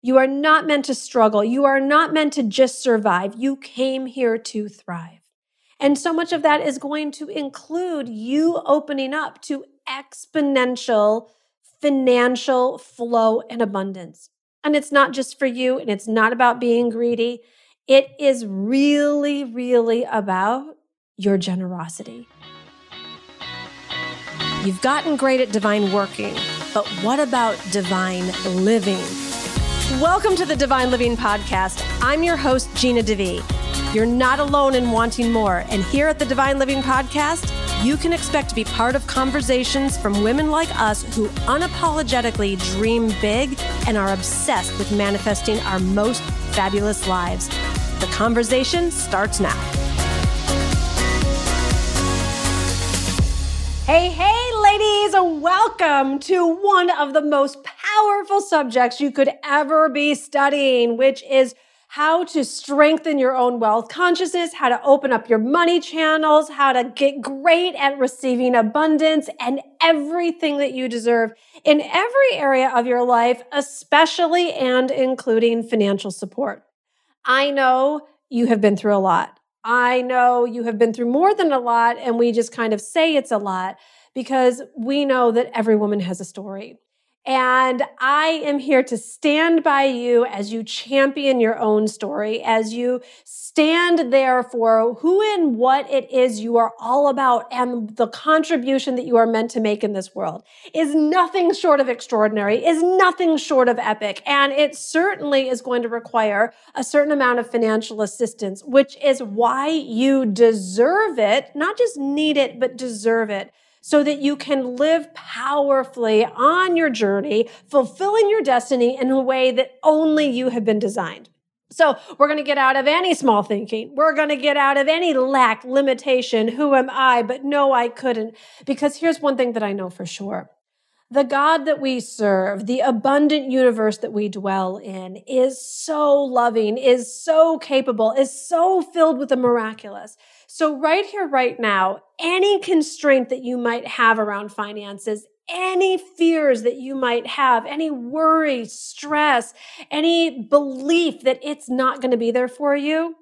You are not meant to struggle. You are not meant to just survive. You came here to thrive. And so much of that is going to include you opening up to exponential financial flow and abundance. And it's not just for you, and it's not about being greedy. It is really, really about your generosity. You've gotten great at divine working, but what about divine living? Welcome to the Divine Living Podcast. I'm your host, Gina DeVee. You're not alone in wanting more. And here at the Divine Living Podcast, you can expect to be part of conversations from women like us who unapologetically dream big and are obsessed with manifesting our most fabulous lives. The conversation starts now. Hey, hey, ladies, welcome to one of the most powerful subjects you could ever be studying, which is how to strengthen your own wealth consciousness, how to open up your money channels, how to get great at receiving abundance and everything that you deserve in every area of your life, especially and including financial support. I know you have been through a lot. I know you have been through more than a lot, and we just kind of say it's a lot because we know that every woman has a story. And I am here to stand by you as you champion your own story, as you stand there for who and what it is you are all about and the contribution that you are meant to make in this world is nothing short of extraordinary, is nothing short of epic. And it certainly is going to require a certain amount of financial assistance, which is why you deserve it, not just need it, but deserve it so that you can live powerfully on your journey, fulfilling your destiny in a way that only you have been designed. So we're going to get out of any small thinking. We're going to get out of any lack, limitation. Who am I? But no, I couldn't. Because here's one thing that I know for sure. The God that we serve, the abundant universe that we dwell in is so loving, is so capable, is so filled with the miraculous. So right here, right now, any constraint that you might have around finances, any fears that you might have, any worry, stress, any belief that it's not going to be there for you,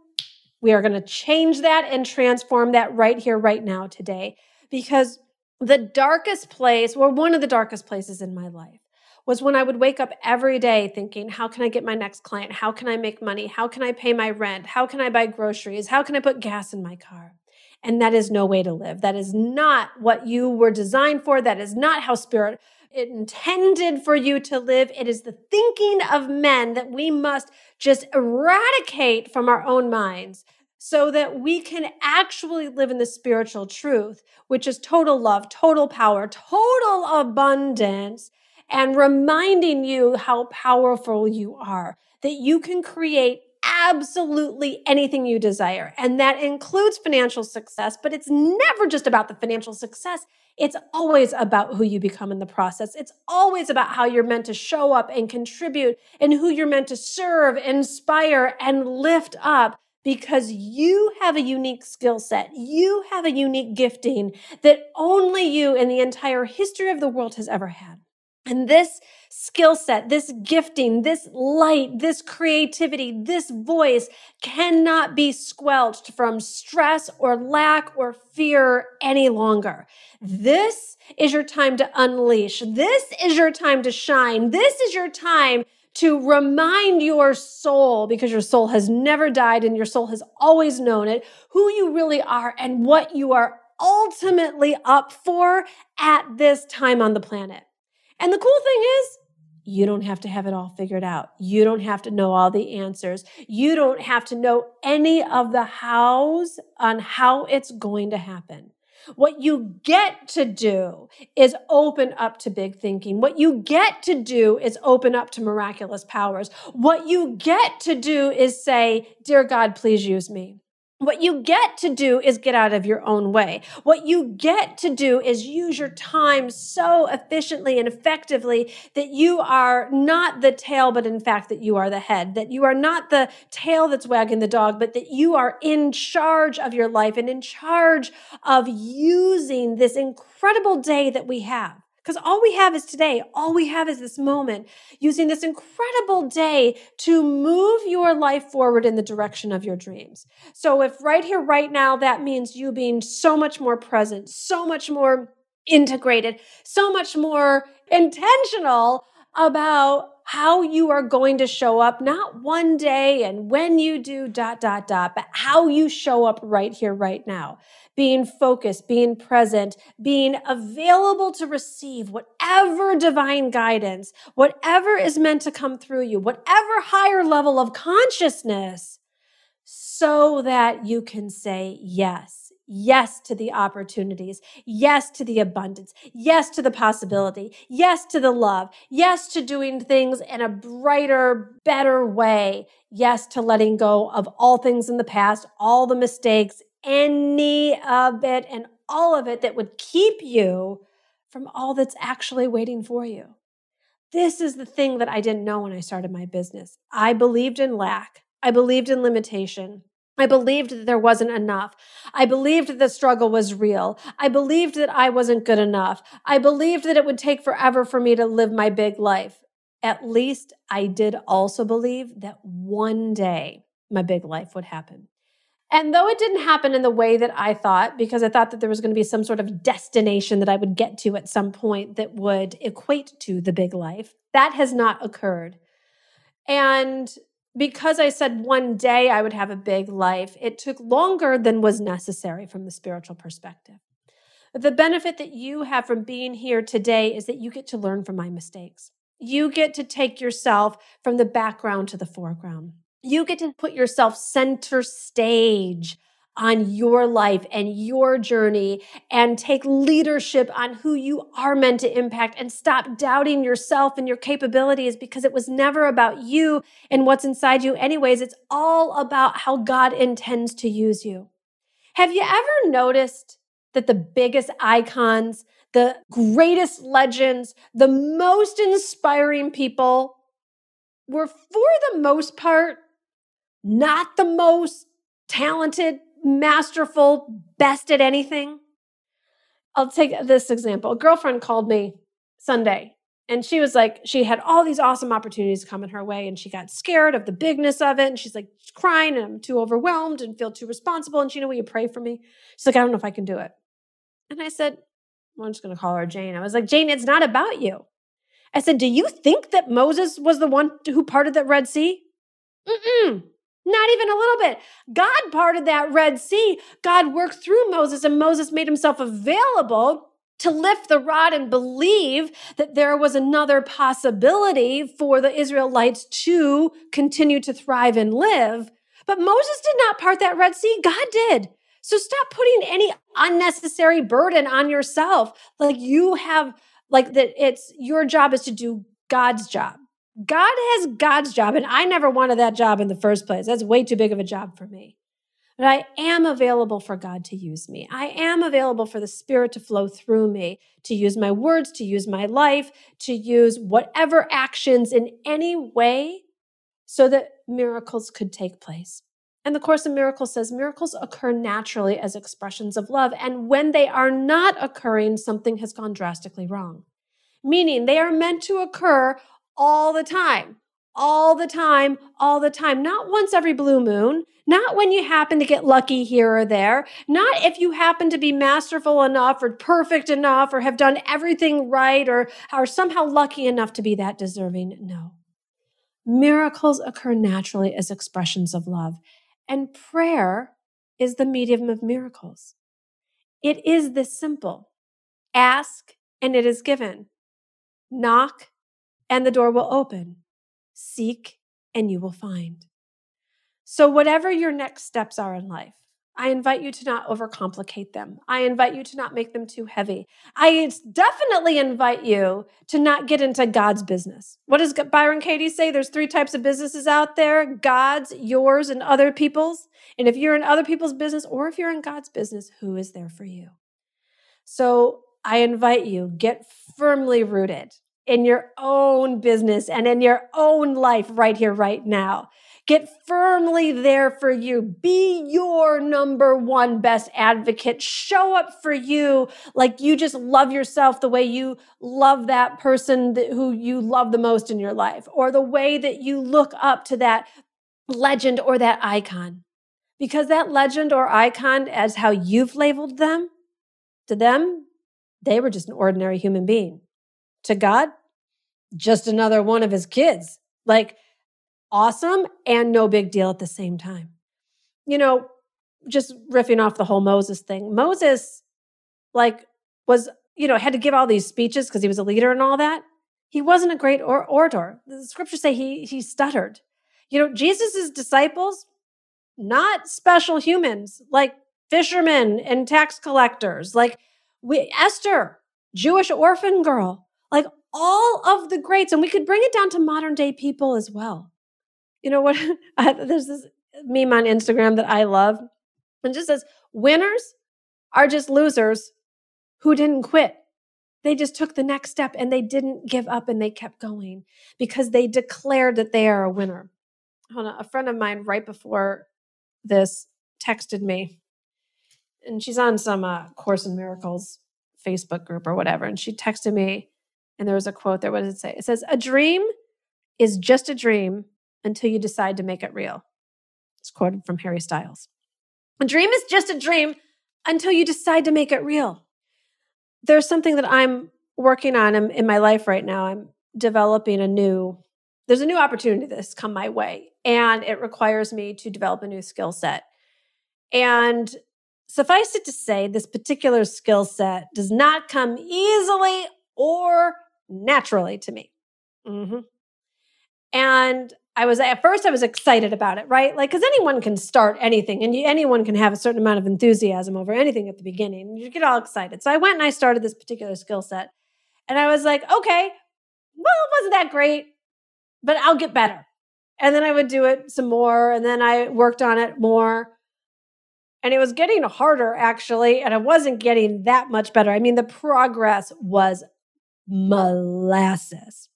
we are going to change that and transform that right here, right now, today. Because the darkest place, or one of the darkest places in my life, was when I would wake up every day thinking, how can I get my next client? How can I make money? How can I pay my rent? How can I buy groceries? How can I put gas in my car? And that is no way to live. That is not what you were designed for. That is not how spirit intended for you to live. It is the thinking of men that we must just eradicate from our own minds so that we can actually live in the spiritual truth, which is total love, total power, total abundance, and reminding you how powerful you are, that you can create absolutely anything you desire. And that includes financial success, but it's never just about the financial success. It's always about who you become in the process. It's always about how you're meant to show up and contribute and who you're meant to serve, inspire, and lift up because you have a unique skill set. You have a unique gifting that only you in the entire history of the world has ever had. And this skill set, this gifting, this light, this creativity, this voice cannot be squelched from stress or lack or fear any longer. This is your time to unleash. This is your time to shine. This is your time to remind your soul, because your soul has never died and your soul has always known it, who you really are and what you are ultimately up for at this time on the planet. And the cool thing is, you don't have to have it all figured out. You don't have to know all the answers. You don't have to know any of the hows on how it's going to happen. What you get to do is open up to big thinking. What you get to do is open up to miraculous powers. What you get to do is say, Dear God, please use me. What you get to do is get out of your own way. What you get to do is use your time so efficiently and effectively that you are not the tail, but in fact that you are the head, that you are not the tail that's wagging the dog, but that you are in charge of your life and in charge of using this incredible day that we have. Because all we have is today. All we have is this moment, using this incredible day to move your life forward in the direction of your dreams. So, if right here, right now, that means you being so much more present, so much more integrated, so much more intentional about how you are going to show up, not one day and when you do dot, dot, dot, but how you show up right here, right now. Being focused, being present, being available to receive whatever divine guidance, whatever is meant to come through you, whatever higher level of consciousness, so that you can say yes Yes to the opportunities. Yes to the abundance. Yes to the possibility. Yes to the love. Yes to doing things in a brighter, better way. Yes to letting go of all things in the past, all the mistakes, any of it and all of it that would keep you from all that's actually waiting for you. This is the thing that I didn't know when I started my business. I believed in lack. I believed in limitation. I believed that there wasn't enough. I believed that the struggle was real. I believed that I wasn't good enough. I believed that it would take forever for me to live my big life. At least I did also believe that one day my big life would happen. And though it didn't happen in the way that I thought, because I thought that there was going to be some sort of destination that I would get to at some point that would equate to the big life, that has not occurred. And because I said one day I would have a big life, it took longer than was necessary from the spiritual perspective. The benefit that you have from being here today is that you get to learn from my mistakes. You get to take yourself from the background to the foreground. You get to put yourself center stage on your life and your journey and take leadership on who you are meant to impact and stop doubting yourself and your capabilities because it was never about you and what's inside you, anyways. It's all about how God intends to use you. Have you ever noticed that the biggest icons, the greatest legends, the most inspiring people were, for the most part, not the most talented, masterful, best at anything. I'll take this example. A girlfriend called me Sunday and she was like, she had all these awesome opportunities coming her way and she got scared of the bigness of it. And she's like crying and I'm too overwhelmed and feel too responsible. And she, you know, will you pray for me? She's like, I don't know if I can do it. And I said, well, I'm just going to call her Jane. I was like, Jane, it's not about you. I said, do you think that Moses was the one who parted the Red Sea? Mm-mm. Not even a little bit. God parted that Red Sea. God worked through Moses, and Moses made himself available to lift the rod and believe that there was another possibility for the Israelites to continue to thrive and live. But Moses did not part that Red Sea, God did. So stop putting any unnecessary burden on yourself. Like you have, like that it's your job is to do God's job. God has God's job, and I never wanted that job in the first place. That's way too big of a job for me. But I am available for God to use me. I am available for the Spirit to flow through me, to use my words, to use my life, to use whatever actions in any way so that miracles could take place. And the Course in Miracles says miracles occur naturally as expressions of love. And when they are not occurring, something has gone drastically wrong. Meaning they are meant to occur all the time, all the time, all the time. Not once every blue moon, not when you happen to get lucky here or there, not if you happen to be masterful enough or perfect enough or have done everything right or are somehow lucky enough to be that deserving. No. Miracles occur naturally as expressions of love, and prayer is the medium of miracles. It is this simple ask and it is given, knock and the door will open. Seek and you will find. So, whatever your next steps are in life, I invite you to not overcomplicate them. I invite you to not make them too heavy. I definitely invite you to not get into God's business. What does Byron Katie say? There's three types of businesses out there God's, yours, and other people's. And if you're in other people's business or if you're in God's business, who is there for you? So I invite you, get firmly rooted in your own business and in your own life right here, right now. Get firmly there for you. Be your number one best advocate. Show up for you like you just love yourself the way you love that person that, who you love the most in your life, or the way that you look up to that legend or that icon. Because that legend or icon, as how you've labeled them, to them, they were just an ordinary human being. To God, just another one of his kids. Like, awesome and no big deal at the same time. You know, just riffing off the whole Moses thing. Moses, like, was, you know, had to give all these speeches because he was a leader and all that. He wasn't a great or- orator. The scriptures say he, he stuttered. You know, Jesus's disciples, not special humans, like fishermen and tax collectors, like we, Esther, Jewish orphan girl, like all of the greats. And we could bring it down to modern day people as well. You know what? I, there's this meme on Instagram that I love. And just says, winners are just losers who didn't quit. They just took the next step and they didn't give up and they kept going because they declared that they are a winner. Hold on, a friend of mine right before this texted me, and she's on some uh, Course in Miracles Facebook group or whatever. And she texted me, and there was a quote there. What does it say? It says, A dream is just a dream until you decide to make it real. It's quoted from Harry Styles. A dream is just a dream until you decide to make it real. There's something that I'm working on in, my life right now. I'm developing a new, there's a new opportunity that's come my way, and it requires me to develop a new skill set. And suffice it to say, this particular skill set does not come easily or naturally to me. Mm-hmm. And I was at first I was excited about it, right? Like, because anyone can start anything, and you, anyone can have a certain amount of enthusiasm over anything at the beginning. You get all excited. So I went and I started this particular skill set, and I was like, okay, well, it wasn't that great, but I'll get better. And then I would do it some more, and then I worked on it more, and it was getting harder actually, and I wasn't getting that much better. I mean, the progress was molasses.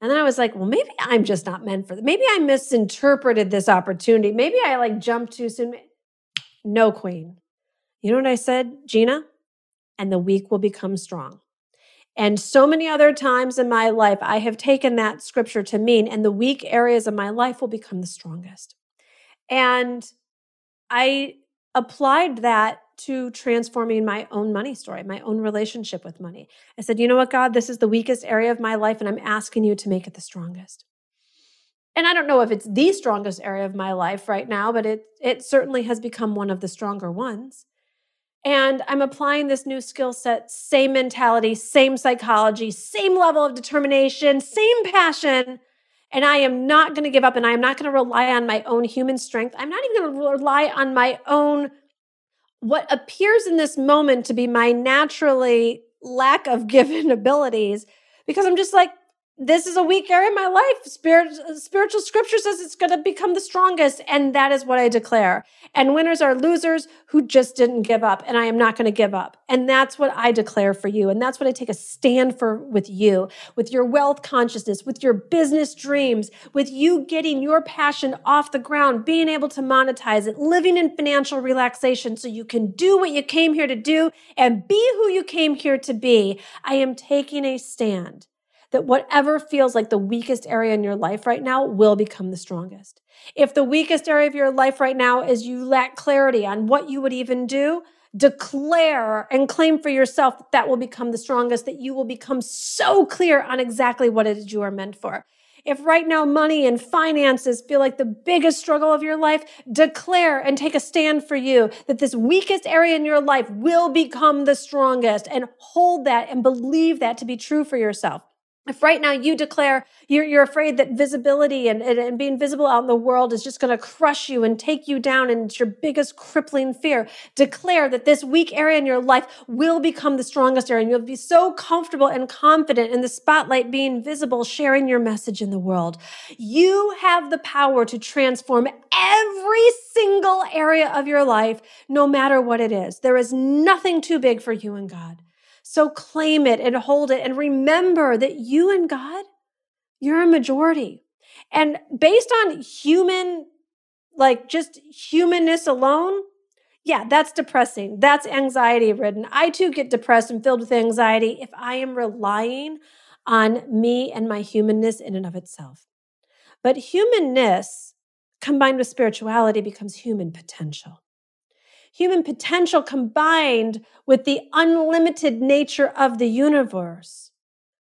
And then I was like, well, maybe I'm just not meant for that. Maybe I misinterpreted this opportunity. Maybe I like jumped too soon. No, Queen. You know what I said, Gina? And the weak will become strong. And so many other times in my life, I have taken that scripture to mean, and the weak areas of my life will become the strongest. And I applied that to transforming my own money story, my own relationship with money. I said, you know what, God, this is the weakest area of my life, and I'm asking you to make it the strongest. And I don't know if it's the strongest area of my life right now, but it, it certainly has become one of the stronger ones. And I'm applying this new skill set, same mentality, same psychology, same level of determination, same passion. And I am not going to give up and I am not going to rely on my own human strength. I'm not even going to rely on my own what appears in this moment to be my naturally lack of given abilities because I'm just like, this is a weak area in my life. Spirit, spiritual scripture says it's going to become the strongest. And that is what I declare. And winners are losers who just didn't give up. And I am not going to give up. And that's what I declare for you. And that's what I take a stand for with you, with your wealth consciousness, with your business dreams, with you getting your passion off the ground, being able to monetize it, living in financial relaxation so you can do what you came here to do and be who you came here to be. I am taking a stand that whatever feels like the weakest area in your life right now will become the strongest. If the weakest area of your life right now is you lack clarity on what you would even do, declare and claim for yourself that that will become the strongest, that you will become so clear on exactly what it is you are meant for. If right now money and finances feel like the biggest struggle of your life, declare and take a stand for you that this weakest area in your life will become the strongest and hold that and believe that to be true for yourself. If right now you declare you're, you're afraid that visibility and, and, and being visible out in the world is just going to crush you and take you down and it's your biggest crippling fear, declare that this weak area in your life will become the strongest area and you'll be so comfortable and confident in the spotlight being visible, sharing your message in the world. You have the power to transform every single area of your life, no matter what it is. There is nothing too big for you and God. So claim it and hold it and remember that you and God, you're a majority. And based on human, like just humanness alone, yeah, that's depressing. That's anxiety ridden. I too get depressed and filled with anxiety if I am relying on me and my humanness in and of itself. But humanness combined with spirituality becomes human potential. Human potential combined with the unlimited nature of the universe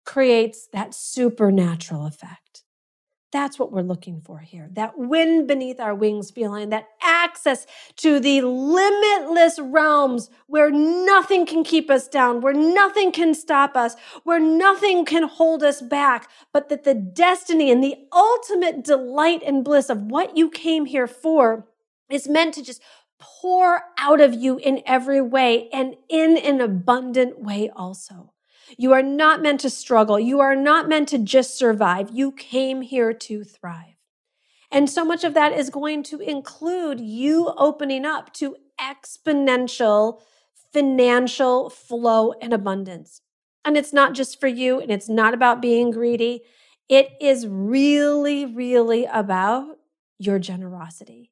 creates that supernatural effect. That's what we're looking for here. That wind beneath our wings feeling, that access to the limitless realms where nothing can keep us down, where nothing can stop us, where nothing can hold us back, but that the destiny and the ultimate delight and bliss of what you came here for is meant to just pour out of you in every way and in an abundant way also. You are not meant to struggle. You are not meant to just survive. You came here to thrive. And so much of that is going to include you opening up to exponential financial flow and abundance. And it's not just for you, and it's not about being greedy. It is really, really about your generosity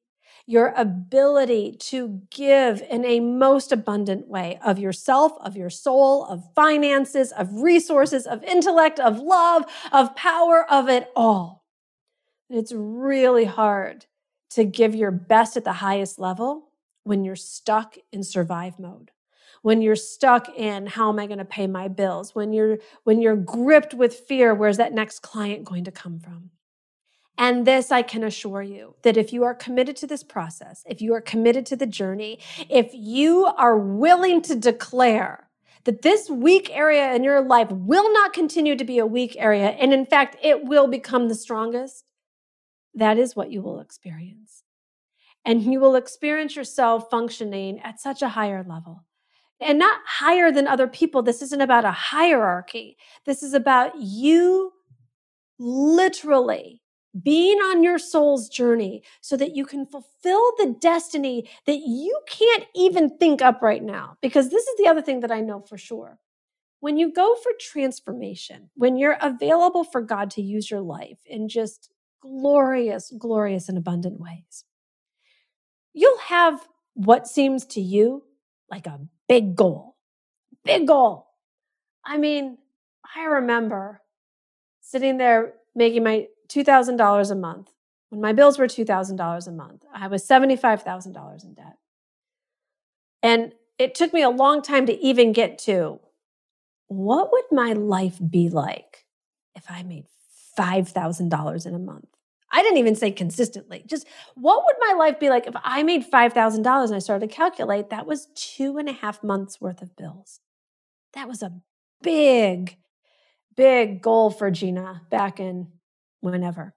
your ability to give in a most abundant way of yourself, of your soul, of finances, of resources, of intellect, of love, of power, of it all. And it's really hard to give your best at the highest level when you're stuck in survive mode when you're stuck in how am i going to pay my bills when you're when you're gripped with fear where's that next client going to come from and this, I can assure you that if you are committed to this process, if you are committed to the journey, if you are willing to declare that this weak area in your life will not continue to be a weak area, and in fact, it will become the strongest, that is what you will experience. And you will experience yourself functioning at such a higher level. And not higher than other people. This isn't about a hierarchy. This is about you literally being on your soul's journey so that you can fulfill the destiny that you can't even think up right now. Because this is the other thing that I know for sure. When you go for transformation, when you're available for God to use your life in just glorious, glorious, and abundant ways, you'll have what seems to you like a big goal. Big goal. I mean, I remember sitting there making my $2,000 a month. When my bills were $2,000 a month, I was $75,000 in debt. And it took me a long time to even get to what would my life be like if I made $5,000 in a month? I didn't even say consistently. Just what would my life be like if I made $5,000 and I started to calculate? That was two and a half months worth of bills. That was a big, big goal for Gina back in whenever.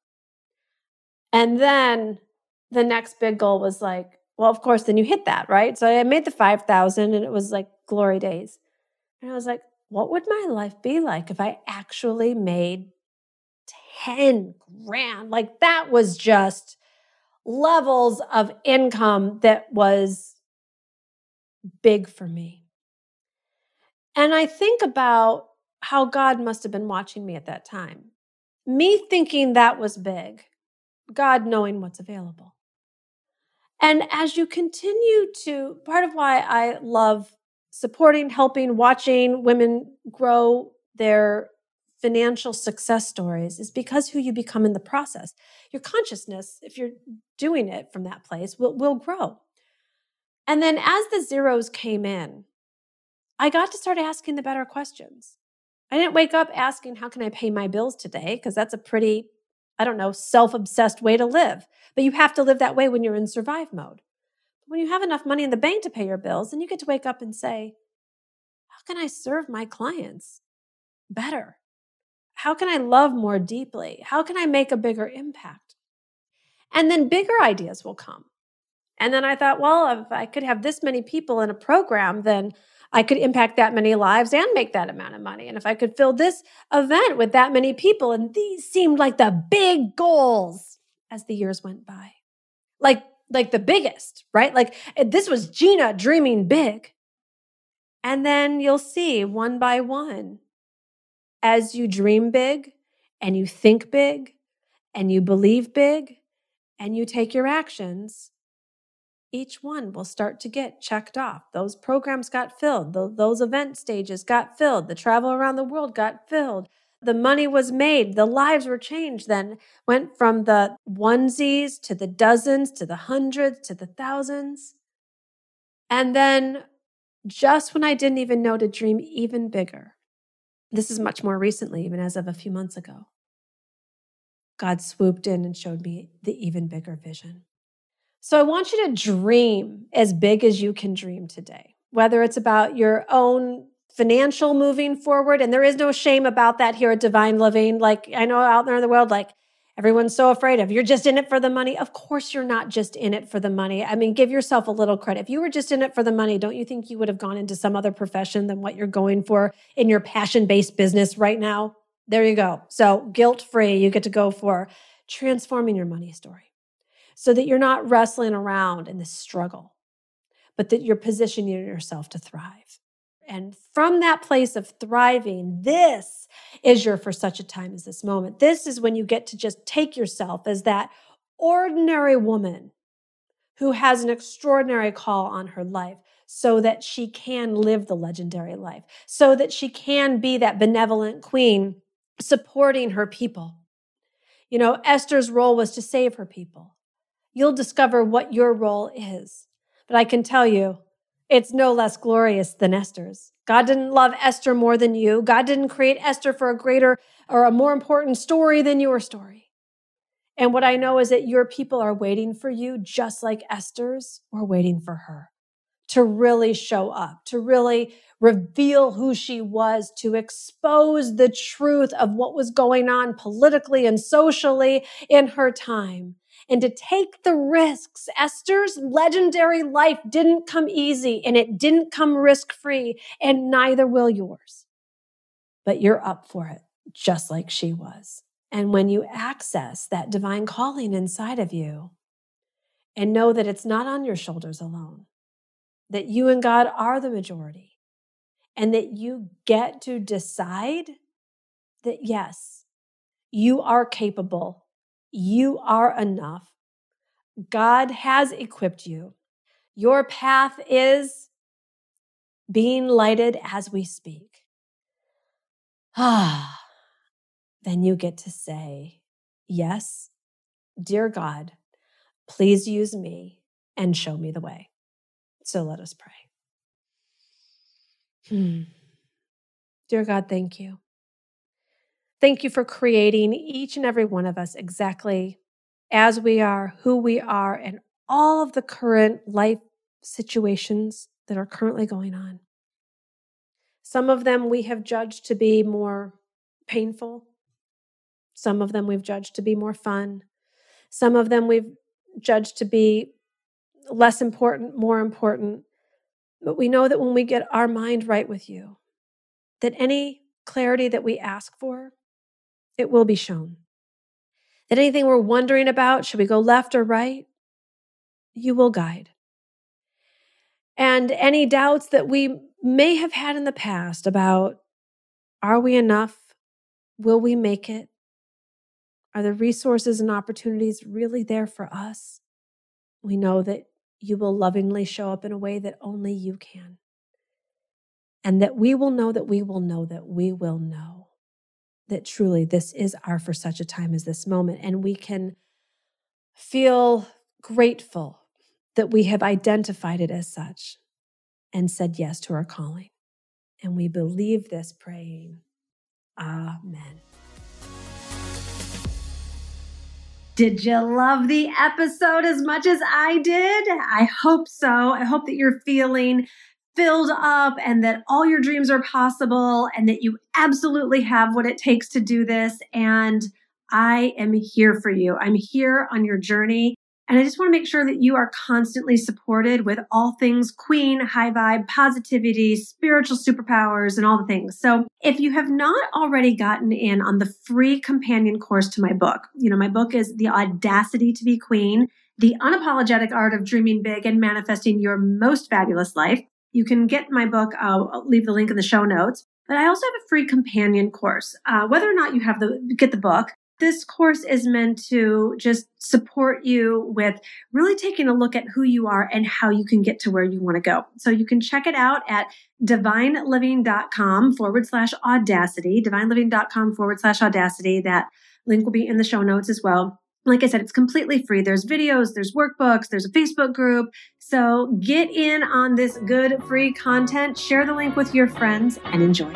And then the next big goal was like, well, of course, then you hit that, right? So I made the 5,000 and it was like glory days. And I was like, what would my life be like if I actually made 10 grand? Like that was just levels of income that was big for me. And I think about how God must have been watching me at that time me thinking that was big, God knowing what's available. And as you continue to, part of why I love supporting, helping, watching women grow their financial success stories is because who you become in the process. Your consciousness, if you're doing it from that place, will, will grow. And then as the zeros came in, I got to start asking the better questions. I didn't wake up asking, how can I pay my bills today? Because that's a pretty, I don't know, self obsessed way to live. But you have to live that way when you're in survive mode. When you have enough money in the bank to pay your bills, then you get to wake up and say, how can I serve my clients better? How can I love more deeply? How can I make a bigger impact? And then bigger ideas will come. And then I thought, well, if I could have this many people in a program, then I could impact that many lives and make that amount of money. And if I could fill this event with that many people, and these seemed like the big goals as the years went by. Like, like the biggest, right? Like eh, this was Gina dreaming big. And then you'll see one by one as you dream big and you think big and you believe big and you take your actions, each one will start to get checked off. Those programs got filled, those event stages got filled, the travel around the world got filled. The money was made, the lives were changed, then went from the onesies to the dozens to the hundreds to the thousands. And then, just when I didn't even know to dream even bigger, this is much more recently, even as of a few months ago, God swooped in and showed me the even bigger vision. So I want you to dream as big as you can dream today, whether it's about your own financial moving forward. And there is no shame about that here at Divine Living. Like I know out there in the world, like everyone's so afraid of you're just in it for the money. Of course, you're not just in it for the money. I mean, give yourself a little credit. If you were just in it for the money, don't you think you would have gone into some other profession than what you're going for in your passion based business right now? There you go. So, guilt free, you get to go for transforming your money story so that you're not wrestling around in this struggle, but that you're positioning yourself to thrive. And from that place of thriving, this is your for such a time as this moment. This is when you get to just take yourself as that ordinary woman who has an extraordinary call on her life so that she can live the legendary life, so that she can be that benevolent queen supporting her people. You know, Esther's role was to save her people. You'll discover what your role is. But I can tell you, it's no less glorious than Esther's. God didn't love Esther more than you. God didn't create Esther for a greater or a more important story than your story. And what I know is that your people are waiting for you, just like Esther's were waiting for her to really show up, to really reveal who she was, to expose the truth of what was going on politically and socially in her time and to take the risks. Esther's legendary life didn't come easy and it didn't come risk free, and neither will yours. But you're up for it, just like she was. And when you access that divine calling inside of you and know that it's not on your shoulders alone, that you and God are the majority, and that you get to decide that yes, you are capable you are enough. God has equipped you. Your path is being lighted as we speak. Ah, then you get to say, Yes, dear God, please use me and show me the way. So let us pray. Hmm. Dear God, thank you. Thank you for creating each and every one of us exactly as we are, who we are, and all of the current life situations that are currently going on. Some of them we have judged to be more painful. Some of them we've judged to be more fun. Some of them we've judged to be less important, more important. But we know that when we get our mind right with you, that any clarity that we ask for, it will be shown. That anything we're wondering about, should we go left or right? You will guide. And any doubts that we may have had in the past about are we enough? Will we make it? Are the resources and opportunities really there for us? We know that you will lovingly show up in a way that only you can. And that we will know that we will know that we will know that truly this is our for such a time as this moment. And we can feel grateful that we have identified it as such and said yes to our calling. And we believe this praying. Amen. Did you love the episode as much as I did? I hope so. I hope that you're feeling filled up and that all your dreams are possible and that you absolutely have what it takes to do this. And I am here for you. I'm here on your journey. And I just want to make sure that you are constantly supported with all things queen, high vibe, positivity, spiritual superpowers, and all the things. So if you have not already gotten in on the free companion course to my book, you know, my book is The Audacity to Be Queen, The Unapologetic Art of Dreaming Big and Manifesting Your Most Fabulous Life. You can get my book. I'll leave the link in the show notes. But I also have a free companion course. Uh, whether or not you have the get the book, this course is meant to just support you with really taking a look at who you are and how you can get to where you want to go. So you can check it out at divineliving.com forward slash audacity, divineliving.com forward slash audacity. That link will be in the show notes as well. Like I said, it's completely free. There's videos, there's workbooks, there's a Facebook group. So get in on this good free content, share the link with your friends, and enjoy.